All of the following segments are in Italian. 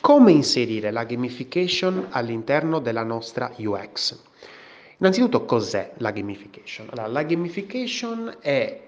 Come inserire la gamification all'interno della nostra UX? Innanzitutto cos'è la gamification? Allora, la gamification è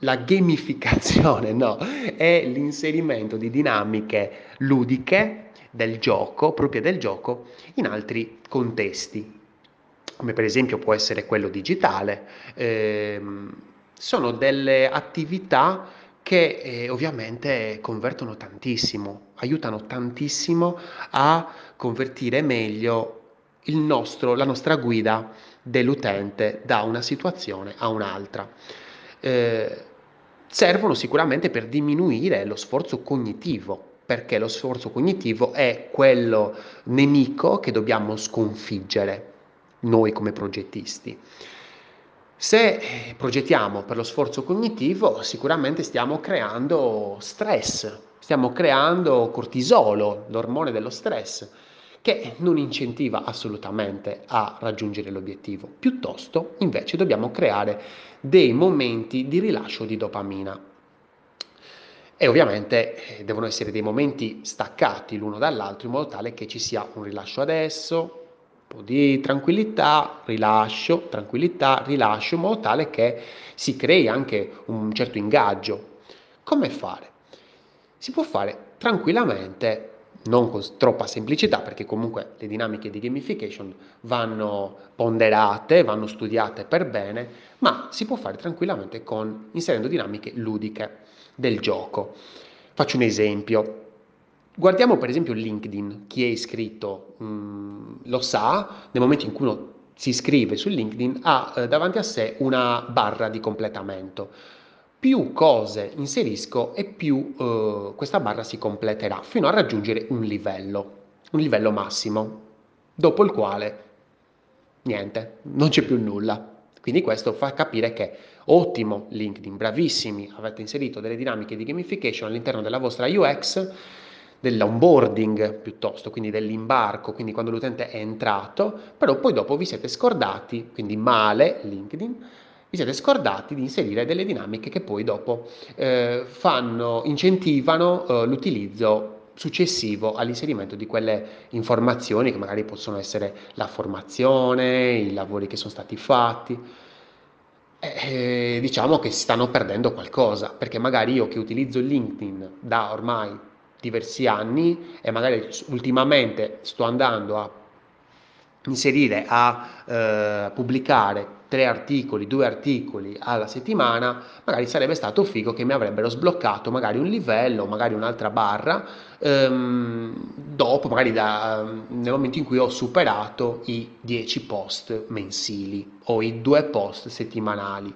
la gamificazione, no, è l'inserimento di dinamiche ludiche del gioco, proprie del gioco, in altri contesti, come per esempio può essere quello digitale. Ehm, sono delle attività che eh, ovviamente convertono tantissimo, aiutano tantissimo a convertire meglio nostro, la nostra guida dell'utente da una situazione a un'altra. Eh, servono sicuramente per diminuire lo sforzo cognitivo, perché lo sforzo cognitivo è quello nemico che dobbiamo sconfiggere noi come progettisti. Se eh, progettiamo per lo sforzo cognitivo, sicuramente stiamo creando stress, stiamo creando cortisolo, l'ormone dello stress, che non incentiva assolutamente a raggiungere l'obiettivo. Piuttosto, invece, dobbiamo creare dei momenti di rilascio di dopamina. E ovviamente eh, devono essere dei momenti staccati l'uno dall'altro in modo tale che ci sia un rilascio adesso, po' di tranquillità, rilascio, tranquillità, rilascio, in modo tale che si crei anche un certo ingaggio. Come fare? Si può fare tranquillamente, non con troppa semplicità, perché comunque le dinamiche di gamification vanno ponderate, vanno studiate per bene, ma si può fare tranquillamente con inserendo dinamiche ludiche del gioco. Faccio un esempio. Guardiamo per esempio LinkedIn, chi è iscritto mh, mm, lo sa, nel momento in cui uno si iscrive su LinkedIn ha eh, davanti a sé una barra di completamento. Più cose inserisco e più eh, questa barra si completerà fino a raggiungere un livello, un livello massimo, dopo il quale niente, non c'è più nulla. Quindi questo fa capire che ottimo LinkedIn, bravissimi, avete inserito delle dinamiche di gamification all'interno della vostra UX dell'onboarding piuttosto, quindi dell'imbarco, quindi quando l'utente è entrato, però poi dopo vi siete scordati, quindi male LinkedIn, vi siete scordati di inserire delle dinamiche che poi dopo eh, fanno, incentivano eh, l'utilizzo successivo all'inserimento di quelle informazioni che magari possono essere la formazione, i lavori che sono stati fatti. Eh, diciamo che si stanno perdendo qualcosa, perché magari io che utilizzo LinkedIn da ormai diversi anni e magari ultimamente sto andando a inserire, a eh, pubblicare tre articoli, due articoli alla settimana, magari sarebbe stato figo che mi avrebbero sbloccato magari un livello, magari un'altra barra, ehm, dopo, magari da, nel momento in cui ho superato i 10 post mensili o i due post settimanali.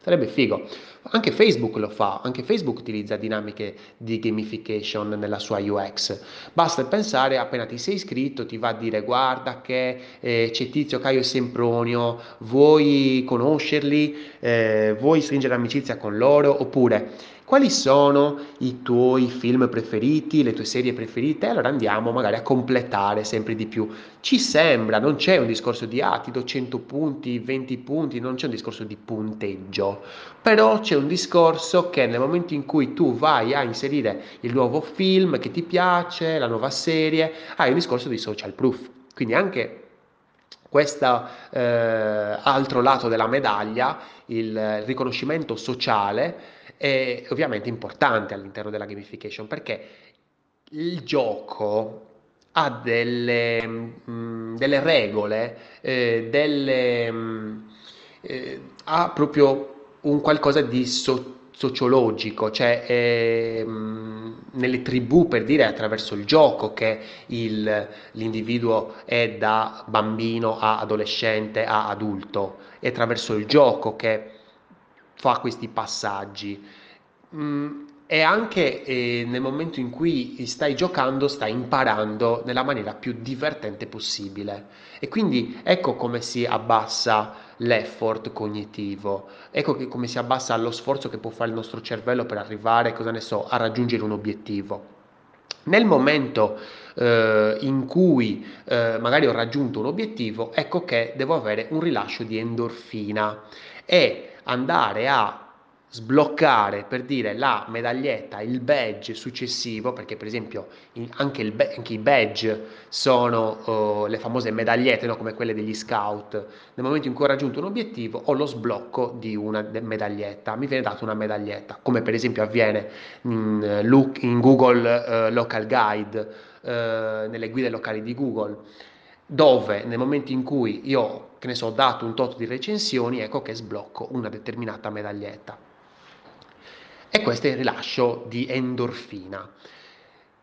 Sarebbe figo. Anche Facebook lo fa, anche Facebook utilizza dinamiche di gamification nella sua UX. Basta pensare, appena ti sei iscritto, ti va a dire guarda che eh, c'è Tizio, Caio e Sempronio, vuoi conoscerli, eh, vuoi stringere amicizia con loro, oppure quali sono i tuoi film preferiti, le tue serie preferite? Allora andiamo magari a completare sempre di più. Ci sembra, non c'è un discorso di ah, ti do 100 punti, 20 punti, non c'è un discorso di punteggio, però c'è un discorso che nel momento in cui tu vai a inserire il nuovo film che ti piace, la nuova serie, hai un discorso di social proof. Quindi anche questo eh, altro lato della medaglia, il riconoscimento sociale, è ovviamente importante all'interno della gamification perché il gioco ha delle, mh, mm, delle regole, eh, delle, mh, mm, eh, ha proprio un qualcosa di so- sociologico, cioè mm, nelle tribù per dire attraverso il gioco che l'individuo è da bambino a adolescente a adulto, è attraverso il gioco che fa questi passaggi. Mm, e anche eh, nel momento in cui stai giocando stai imparando nella maniera più divertente possibile. E quindi ecco come si abbassa l'effort cognitivo. Ecco che come si abbassa lo sforzo che può fare il nostro cervello per arrivare cosa ne so a raggiungere un obiettivo. Nel momento eh, in cui eh, magari ho raggiunto un obiettivo ecco che devo avere un rilascio di endorfina. E andare a sbloccare per dire la medaglietta, il badge successivo, perché per esempio anche, il, anche i badge sono uh, le famose medagliette, no? come quelle degli scout, nel momento in cui ho raggiunto un obiettivo ho lo sblocco di una medaglietta, mi viene data una medaglietta, come per esempio avviene in, in Google uh, Local Guide, uh, nelle guide locali di Google dove nel momento in cui io, che ne so, ho dato un tot di recensioni, ecco che sblocco una determinata medaglietta e questo è il rilascio di endorfina.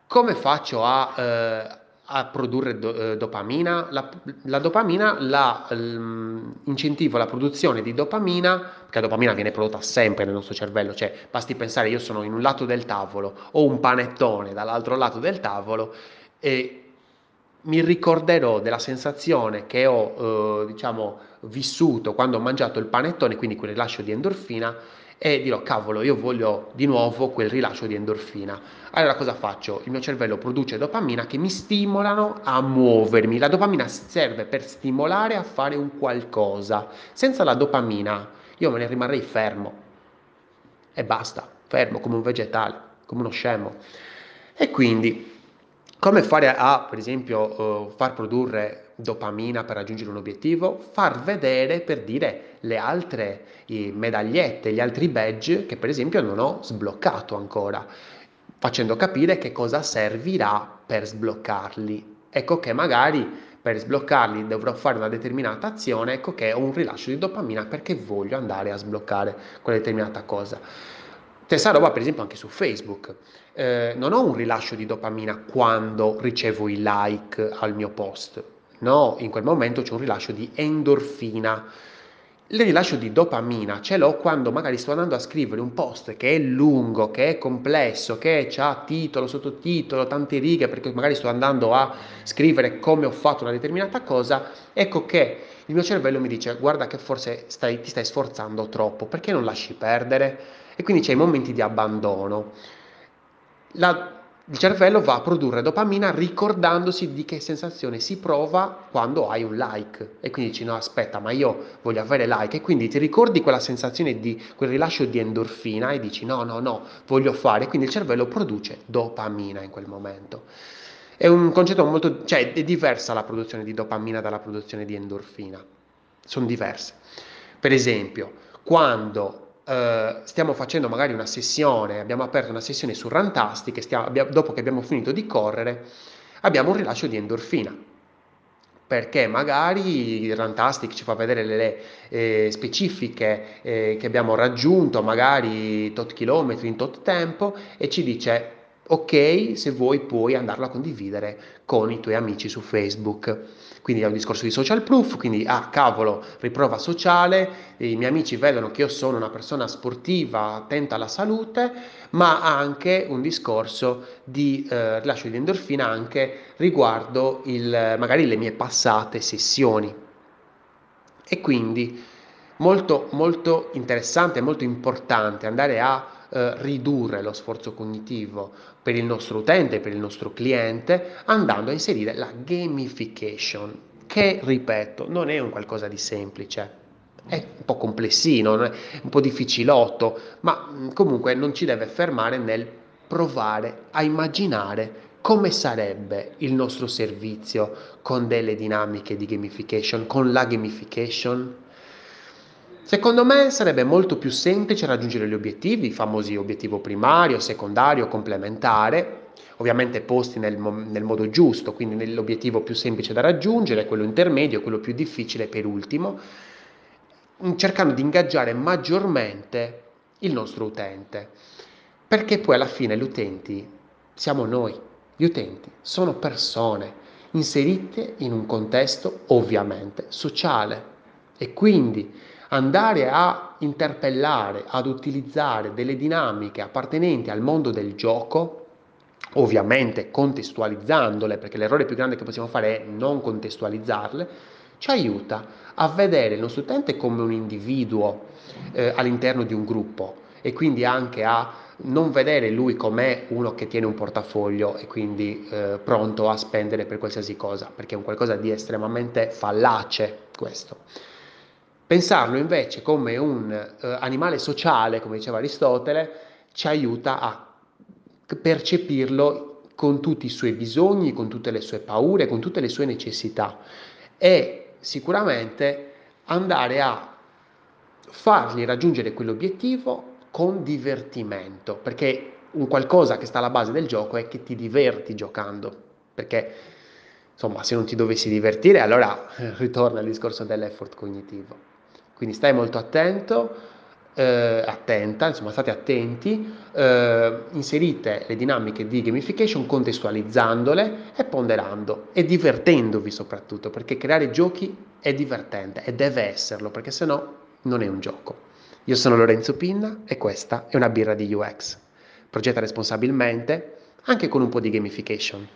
Come faccio a, eh, a produrre do, eh, dopamina? La, la dopamina la, incentivo la produzione di dopamina, perché la dopamina viene prodotta sempre nel nostro cervello, cioè basti pensare io sono in un lato del tavolo, ho un panettone dall'altro lato del tavolo e mi ricorderò della sensazione che ho eh, diciamo, vissuto quando ho mangiato il panettone, quindi quel rilascio di endorfina, e dirò cavolo io voglio di nuovo quel rilascio di endorfina. Allora cosa faccio? Il mio cervello produce dopamina che mi stimolano a muovermi. La dopamina serve per stimolare a fare un qualcosa. Senza la dopamina io me ne rimarrei fermo e basta, fermo come un vegetale, come uno scemo. E quindi come fare a, per esempio, uh, far produrre dopamina per raggiungere un obiettivo? Far vedere, per dire, le altre medagliette, gli altri badge che per esempio non ho sbloccato ancora, facendo capire che cosa servirà per sbloccarli. Ecco che magari per sbloccarli dovrò fare una determinata azione, ecco che ho un rilascio di dopamina perché voglio andare a sbloccare quella determinata cosa. Stessa roba per esempio anche su Facebook. Eh, non ho un rilascio di dopamina quando ricevo i like al mio post, no, in quel momento c'è un rilascio di endorfina. Il rilascio di dopamina ce l'ho quando magari sto andando a scrivere un post che è lungo, che è complesso, che ha titolo, sottotitolo, tante righe, perché magari sto andando a scrivere come ho fatto una determinata cosa, ecco che il mio cervello mi dice guarda che forse stai, ti stai sforzando troppo, perché non lasci perdere? e quindi c'è i momenti di abbandono. La, il cervello va a produrre dopamina ricordandosi di che sensazione si prova quando hai un like. E quindi dici no aspetta ma io voglio avere like. E quindi ti ricordi quella sensazione di quel rilascio di endorfina e dici no no no voglio fare. Quindi il cervello produce dopamina in quel momento. È un concetto molto cioè è diversa la produzione di dopamina dalla produzione di endorfina. Sono diverse. Per esempio quando Uh, stiamo facendo magari una sessione, abbiamo aperto una sessione su Rantastic, stiamo, abbiamo, dopo che abbiamo finito di correre, abbiamo un rilascio di endorfina. Perché magari Rantastic ci fa vedere le eh, specifiche eh, che abbiamo raggiunto, magari tot chilometri in tot tempo, e ci dice ok se vuoi puoi andarlo a condividere con i tuoi amici su Facebook. Quindi è un discorso di social proof, quindi ah cavolo, riprova sociale, i miei amici vedono che io sono una persona sportiva, attenta alla salute, ma anche un discorso di eh, rilascio di endorfina anche riguardo il, magari le mie passate sessioni. E quindi molto molto interessante, molto importante andare a eh, ridurre lo sforzo cognitivo per il nostro utente, per il nostro cliente, andando a inserire la gamification, che ripeto, non è un qualcosa di semplice. È un po' complessino, un po' difficilotto, ma mm, comunque non ci deve fermare nel provare a immaginare come sarebbe il nostro servizio con delle dinamiche di gamification, con la gamification Secondo me sarebbe molto più semplice raggiungere gli obiettivi, i famosi obiettivo primario, secondario, complementare, ovviamente posti nel, nel modo giusto, quindi nell'obiettivo più semplice da raggiungere, quello intermedio, quello più difficile per ultimo, cercando di ingaggiare maggiormente il nostro utente, perché poi alla fine gli utenti siamo noi, gli utenti sono persone inserite in un contesto ovviamente sociale. E quindi andare a interpellare, ad utilizzare delle dinamiche appartenenti al mondo del gioco, ovviamente contestualizzandole, perché l'errore più grande che possiamo fare è non contestualizzarle, ci aiuta a vedere il nostro utente come un individuo eh, all'interno di un gruppo e quindi anche a non vedere lui come uno che tiene un portafoglio e quindi eh, pronto a spendere per qualsiasi cosa, perché è un qualcosa di estremamente fallace questo. Pensarlo invece come un eh, animale sociale, come diceva Aristotele, ci aiuta a percepirlo con tutti i suoi bisogni, con tutte le sue paure, con tutte le sue necessità e sicuramente andare a fargli raggiungere quell'obiettivo con divertimento, perché un qualcosa che sta alla base del gioco è che ti diverti giocando, perché insomma se non ti dovessi divertire allora ritorna il discorso dell'effort cognitivo. Quindi stai molto attento, eh, attenta, insomma state attenti, eh, inserite le dinamiche di gamification contestualizzandole e ponderando e divertendovi soprattutto, perché creare giochi è divertente e deve esserlo, perché se no non è un gioco. Io sono Lorenzo Pinna e questa è una birra di UX. Progetta responsabilmente, anche con un po' di gamification.